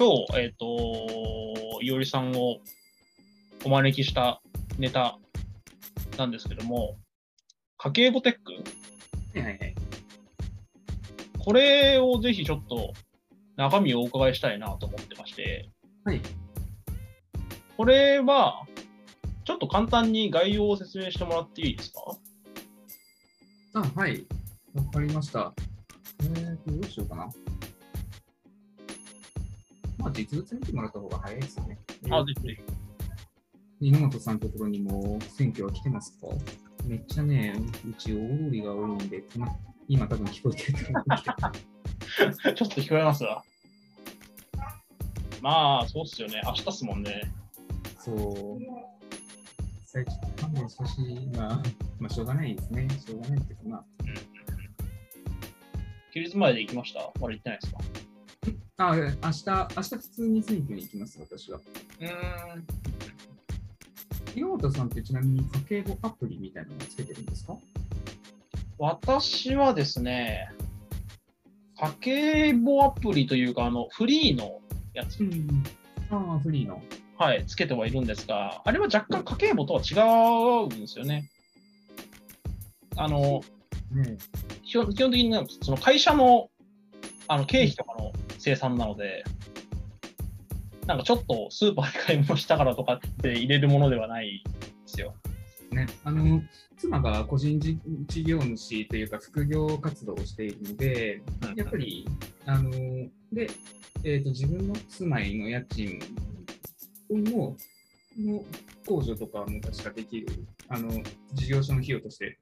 今日、えっ、と、いおりさんをお招きしたネタなんですけども、家計簿テック？はいはいはい。これをぜひちょっと中身をお伺いしたいなと思ってまして、はい。これは、ちょっと簡単に概要を説明してもらっていいですか？あ、はい。わかりました。えーと、どうしようかな。まあ、実物見てもらった方が早いですよね。あ、ぜひぜひ。猪本さんのところにも選挙は来てますか？めっちゃね、うち大通りが多いんで、ま今多分聞こえてると思うけど。ちょっと聞こえます？わ。まあ、そうっすよね。明日っすもんね。そう。最近勘弁してほしい。まあ、まあ、しょうがないですね。しょうがないっていうか、まあ、休日前で行きました？まだ行ってないですか？あ、明日、明日普通に選挙に行きます、私は。うーん。猪本さんってちなみに家計簿アプリみたいなのをつけてるんですか？私はですね、家計簿アプリというか、あの、フリーのやつ、ん。ああ、フリーの。はい、つけてはいるんですが、あれは若干家計簿とは違うんですよね。あの、ね基本基本的にその会社のあの経費とかの生産なので、なんかちょっとスーパーで買い物したからとかって入れるものではないですよ。ね、あの妻が個人事事業主というか副業活動をしているので、やっぱり、あので、えーと、自分の住まいの家賃もの控除とかも確かできる、あの事業所の費用として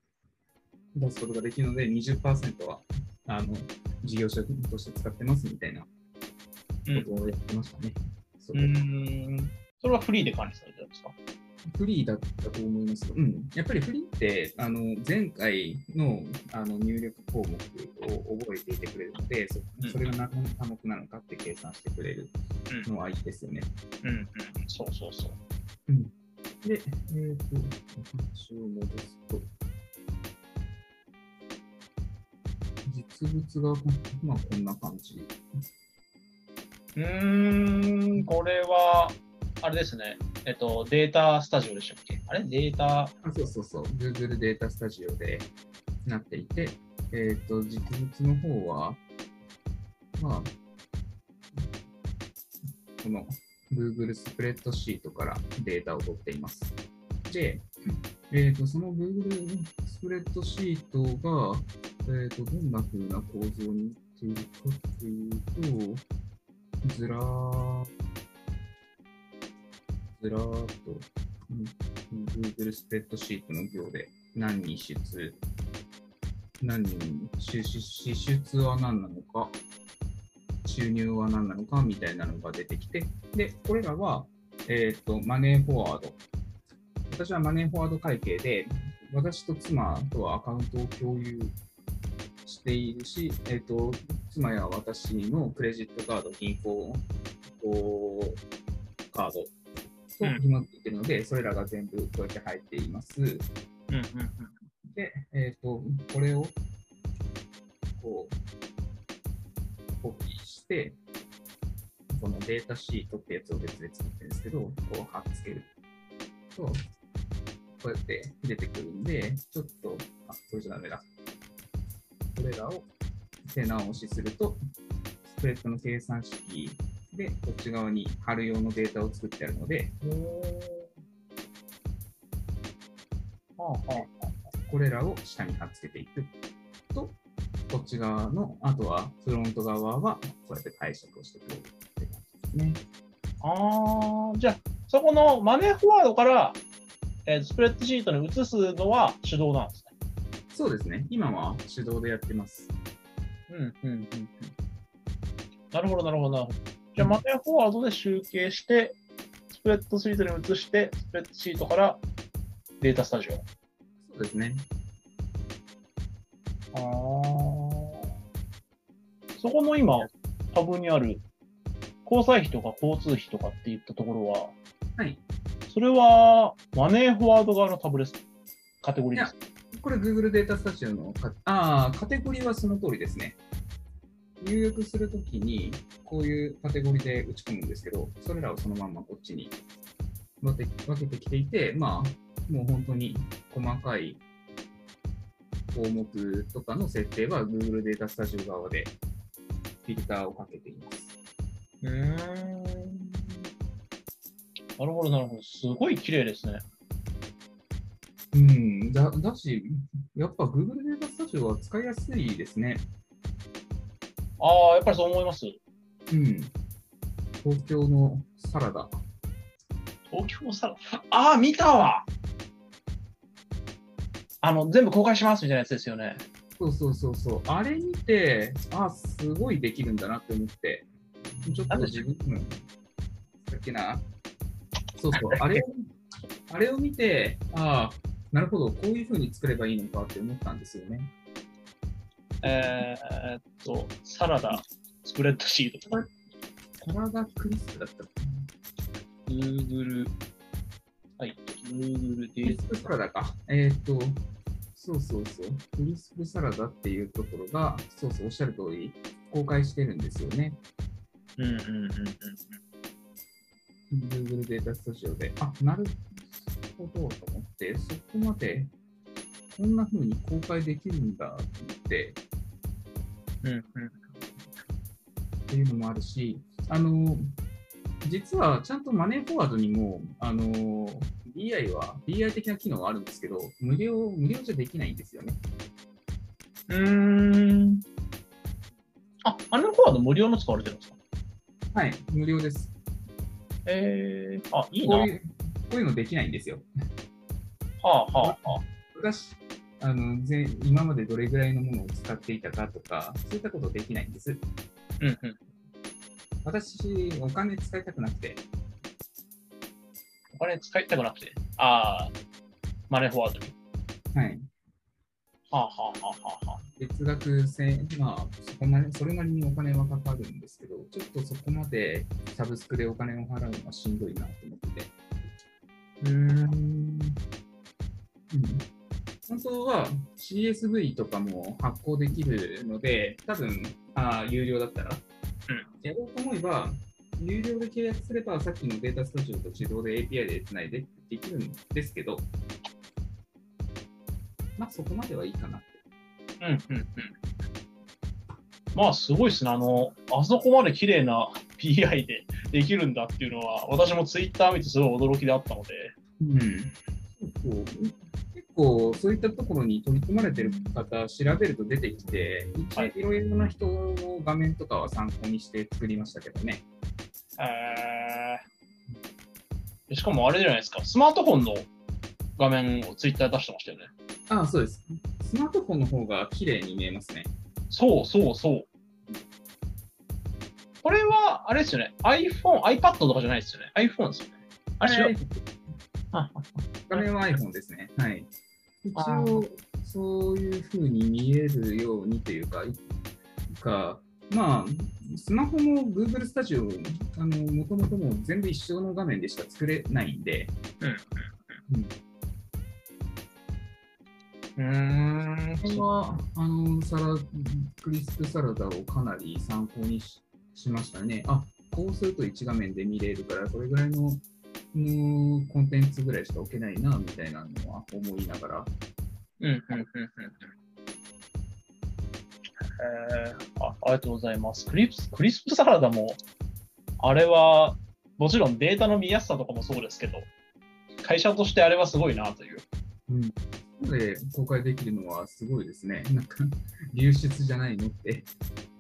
出すことができるので、20%はあの事業所として使ってますみたいなことをやってましたね。そううーん。それはフリーで管理されてるんですか？フリーだったと思います。うん。やっぱりフリーって、あの前回のあの入力項目を覚えていてくれるので、うんそそれが何の科目なのかって計算してくれるのはいいですよね。うんうん。そうそうそう。で、えっ、と、話を戻すと、実物が、まあ、こんな感じ。うーん、これは、あれですね。えっと、データスタジオでしたっけ？あれ？データ、あそうそうそう、Google データスタジオでなっていて、えっ、と、実物の方は、まあ、この Google スプレッドシートからデータを取っています。で、えっ、と、その Google スプレッドシートが、えっ、と、どんな風な構造になっているかというと、ずらーずらーっと、うん Google スプレッドシートの行で何に出、何に支支支出は何なのか、収入は何なのかみたいなのが出てきて、で、これらは、えっ、と、マネーフォワード。私はマネーフォワード会計で、私と妻とはアカウントを共有しているし、えっ、と、妻や私のクレジットカード、銀行、こうカードとうん紐付いているので、それらが全部こうやって入っています。うんうんうん。で、えっ、と、これを、こう、コピーして、このデータシートってやつを別で作ってるんですけど、こう貼っつけると、こうやって出てくるんで、ちょっと、あ、これじゃダメだ。これらを手直しすると、スプレッドの計算式で、こっち側に貼る用のデータを作ってあるので、これらを下に貼っつけていくと、こっち側の、あとはフロント側はこうやって解釈をしてくれるって感じですね。ああ、じゃあ、そこのマネーフォワードから、えースプレッドシートに移すのは手動なんですね。そうですね。今は手動でやってます。うん、うん、うん。うんなるほど、なるほど、なるほど。じゃあ、マネーフォワードで集計して、スプレッドシートに移して、スプレッドシートからデータスタジオ。そうですね。ああ。そこの今、タブにある、交際費とか交通費とかっていったところは、はい。それはマネーフォワード側のタブです。カテゴリーです。これ Google データスタジオのか、あ、カテゴリーはその通りですね。入力するときに、こういうカテゴリーで打ち込むんですけど、それらをそのままこっちに分け分けてきていて、まあ、もう本当に細かい項目とかの設定は Google データスタジオ側でフィルターをかけています。うーん。なるほど、なるほど。すごい綺麗ですね。うん、だだし、やっぱ Google データスタジオは使いやすいですね。ああ、やっぱりそう思います。うん。東京のサラダ。東京のさ、ああ、見たわあの、全部公開しますみたいなやつですよね。そうそうそうそう。あれ見て、あ、すごいできるんだなって思って、ちょっと自分も、さっきな、そうそう、あれを、あれを見て、ああ、なるほど、こういうふうに作ればいいのかって思ったんですよね。えーっと、サラダ、スプレッドシート、サラダクリスプだったかな Google、はい、Google でクリスプサラダか。えーっと、そうそうそう。クリスプサラダっていうところが、そうそう、おっしゃる通り、公開してるんですよね。うんうんうんうん。Google データスタジオで。あ、なるほどと思って、そこまでこんな風に公開できるんだって、うんうんっていうのもあるし、あの、実はちゃんとマネーフォワードにも、あの、BI は、BI 的な機能はあるんですけど、無料、無料じゃできないんですよね。うーん。あ、あのフォワード無料の使われてるんですか？はい、無料です。えー、あ、いいな。はこういう、こういうのできないんですよ。あはあはあ。昔、あの、ぜ今までどれぐらいのものを使っていたかとか、そういったことできないんです。うんうん。私、お金使いたくなくて、お金使いたくなくて？ああ、マネーフォワードに。はい。はあはあはあはあはあ。月額千まあそこなり、それなりにお金はかかるんですけど、ちょっとそこまでサブスクでお金を払うのはしんどいなと思ってて。うーん。うん、本当は CSV とかも発行できるので、多分あ有料だったら、やろうと思えば、有料で契約すれば、さっきのデータスタジオと自動で API でつないでできるんですけど、まあそこまではいいかなって。うんうんうん。まあ、すごいですね。あの、あそこまで綺麗な PI でできるんだっていうのは、私もツイッター見てすごい驚きであったので、うん、結構そういったところに取り組まれてる方、調べると出てきて、いいろいろな人の画面とかは参考にして作りましたけどね。えー、しかもあれじゃないですか、スマートフォンの画面をツイッターで出してましたよね。ああ、そうです。スマートフォンの方が綺麗に見えますね。そうそうそう。これは、あれですよね、iPhone、iPad とかじゃないですよね。iPhone ですよね。あれ。あ。画面は iPhone ですね。はい。一あ応、そういうふうに見えるようにというか、いかまあ、スマホも Google Studio、あの、もともともう全部一緒の画面でしか作れないんで、うーん。これは、あの、サラ、クリスプサラダをかなり参考にししましたね。あ、こうすると一画面で見れるから、これぐらいののコンテンツぐらいしか置けないな、みたいなのは思いながら。うん、うん、うん、うん。えー、あありがとうございます。クリスクリスプサラダも、あれは、もちろんデータの見やすさとかもそうですけど、会社としてあれはすごいなという。うん。で、公開できるのはすごいですね。なんか、流出じゃないのって。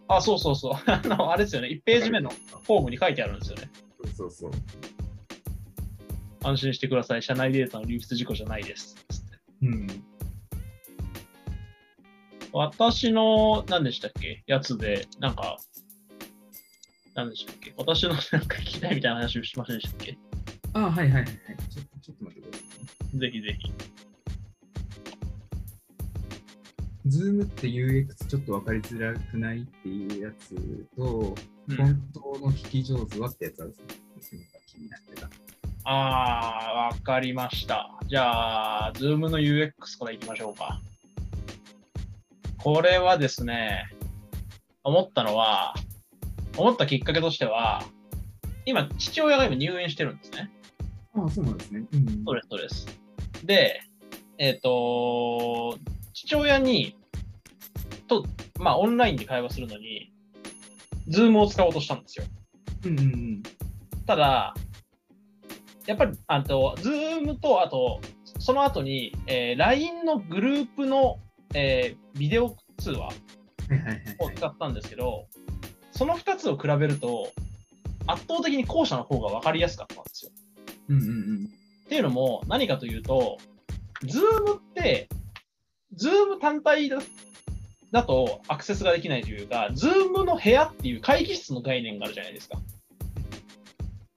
あ、そうそうそう。あの、あれですよね。1ページ目のフォームに書いてあるんですよね。そうそう。安心してください。社内データの流出事故じゃないです。うん。私の、何でしたっけ？やつで、なんか、何でしたっけ？私のなんか聞きたいみたいな話をしませんでしたっけ？あ、はいはいはい。ちょっと、ちょっと待ってください。ぜひぜひ。ズームって UX ちょっと分かりづらくないっていうやつと、うん本当の聞き上手はってやつはですね、気になってた。あー、わかりました。じゃあ、Zoom の UX からいきましょうか。これはですね、思ったのは、思ったきっかけとしては、今、父親が今入院してるんですね。ああ、そうなんですね。うん。そうです、そうです。で、えっ、と、父親に、と、まあ、オンラインで会話するのに、 Zoomを使おうとしたんですよ。うんうんうん。ただ、やっぱり、あと、 Zoomと、あと、その後に、えー LINE のグループの、えービデオ通話。を使ったんですけど、その2つを比べると、圧倒的に後者の方が分かりやすかったんですよ。うんうんうん。っていうのも、何かというと、Zoomって、 Zoom単体だだとアクセスができないというか、 Zoomの部屋っていう会議室の概念があるじゃないですか。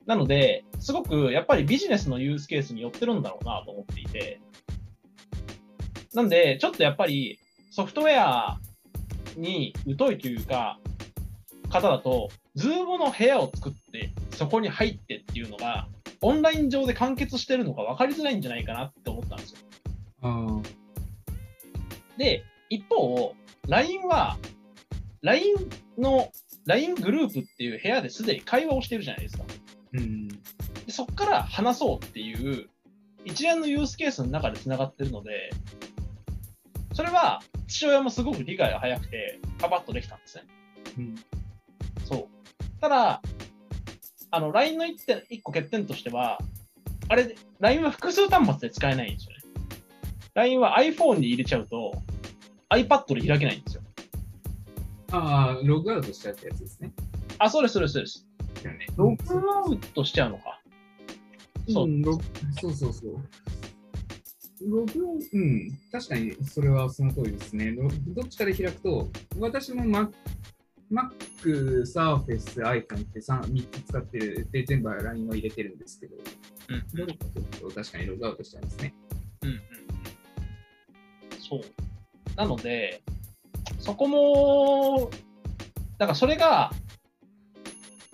なので、すごくやっぱりビジネスのユースケースに寄ってるんだろうなと思っていて、なんで、ちょっとやっぱりソフトウェアに疎いというか、方だと、 Zoomの部屋を作って、そこに入ってっていうのが、オンライン上で完結してるのが分かりづらいんじゃないかなって思ったんですよ。あで、一方、LINE は、LINE の、LINE グループっていう部屋ですでに会話をしてるじゃないですか。あ。うん。でそこから話そうっていう一連のユースケースの中でつながってるので、それは父親もすごく理解が早くて、パパッとできたんですね。うん。そう。ただ、あの、LINE の一点、一個欠点としては、あれ、LINE は複数端末で使えないんですよね。LINE は iPhone に入れちゃうと、iPad で開けないんですよ。ああ、ログアウトしちゃったやつですね。あ、そうです、そうです、そうです。ログアウトしちゃうのか。そううんロそうそうそう。ログうん、確かにそれはその通りですね。ロどっちかで開くと、私も Mac、Mac、Surface、iPhone って 3, 3つ使ってる、で、全部 LINE を入れてるんですけど、うんど確かにログアウトしちゃいますね。うんうんうん。そう。なので、そこも、だからそれが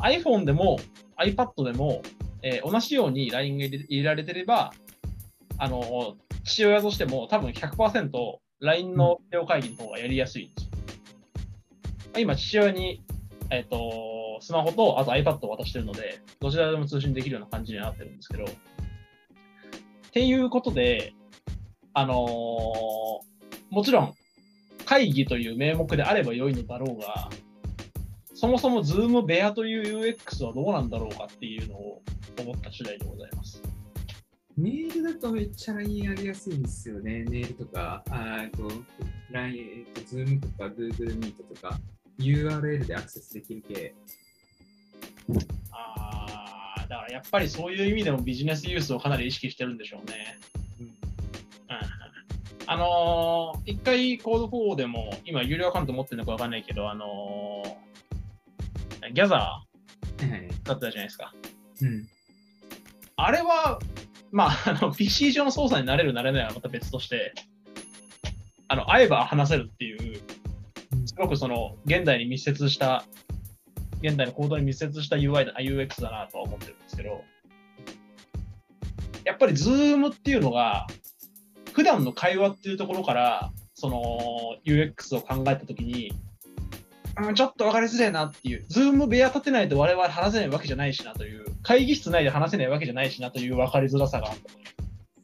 iPhone でも iPad でも、えー同じように LINE が入れられてれば、あの、父親としても多分100% LINE のビデオ会議の方がやりやすいんですよ。今、父親に、えっ、と、スマホとあと iPad を渡してるので、どちらでも通信できるような感じになってるんですけど、っていうことで、あのーもちろん会議という名目であれば良いのだろうが、そもそも Zoom 部屋という UX はどうなんだろうかっていうのを思った次第でございます。メールだとめっちゃ LINE やりやすいんですよね。メールとか、と、LINE、えっと、Zoom とか Google Meet とか、URL でアクセスできる系。あーだからやっぱりそういう意味でもビジネスユースをかなり意識してるんでしょうね。あのー一回コード4でも、今有料アカウント持ってるのかわかんないけど、あのーギャザ。ーだったじゃないですか。うん。あれは、まあ、あの PC 上の操作になれる、なれないはまた別として、あの会えば話せるっていう、すごくその現代に密接した、現代の行動に密接した UI だ UX だなとは思ってるんですけど、やっぱり Zoom っていうのが、普段の会話っていうところから、その UX を考えたときに、うんちょっと分かりづらいなっていう、 Zoom部屋立てないと我々話せないわけじゃないしなという、会議室内で話せないわけじゃないしなという分かりづらさがあった。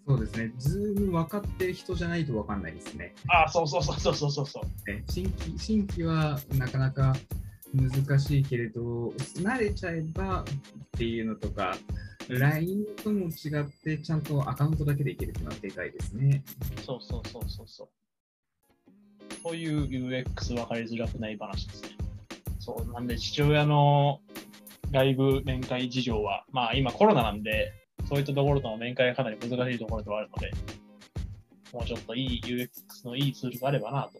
そうですね。 Zoom分かってる人じゃないと分かんないですね。ああ、そうそうそうそうそうそうそう。ね新規新規はなかなか難しいけれど、慣れちゃえばっていうのとか、LINE とも違って、ちゃんとアカウントだけでいけるっていうのはでかいですね。そうそうそうそうそう。そういう UX 分かりづらくない話ですね。そう、なんで父親のライブ面会事情は、まあ今コロナなんで、そういったところとの面会がかなり難しいところではあるので、もうちょっといい UX のいいツールがあればなと。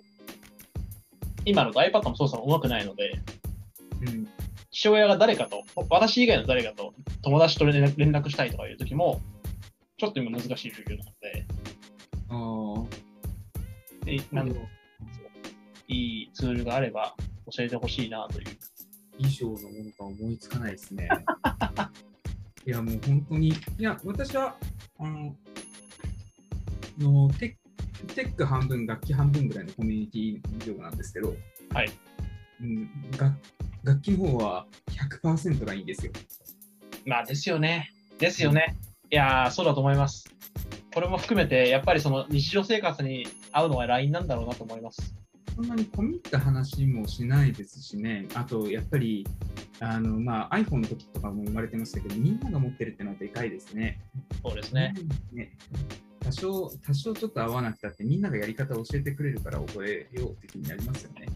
今の iPad の操作も上手くないので、うん。父親が誰かと、私以外の誰かと友達と連絡したいとかいう時も、ちょっと今難しい状況なので、ああ。でなんいいツールがあれば教えてほしいなという。以上のものか思いつかないですね。いや、もう本当に、いや、私は、あの、のテックテック半分、楽器半分ぐらいのコミュニティ業なんですけど、はいうん、楽楽器の方は100%がいいんですよ。まあですよね。ですよね。いやー、そうだと思います。これも含めて、やっぱりその日常生活に合うのは LINE なんだろうなと思います。そんなに込み入った話もしないですしね、あとやっぱりあの、まあ、iPhone の時とかも生まれてましたけど、みんなが持ってるってのはでかいですね。そうですね。ね多少、多少ちょっと合わなくたって、みんながやり方を教えてくれるから覚えようって気になりますよね。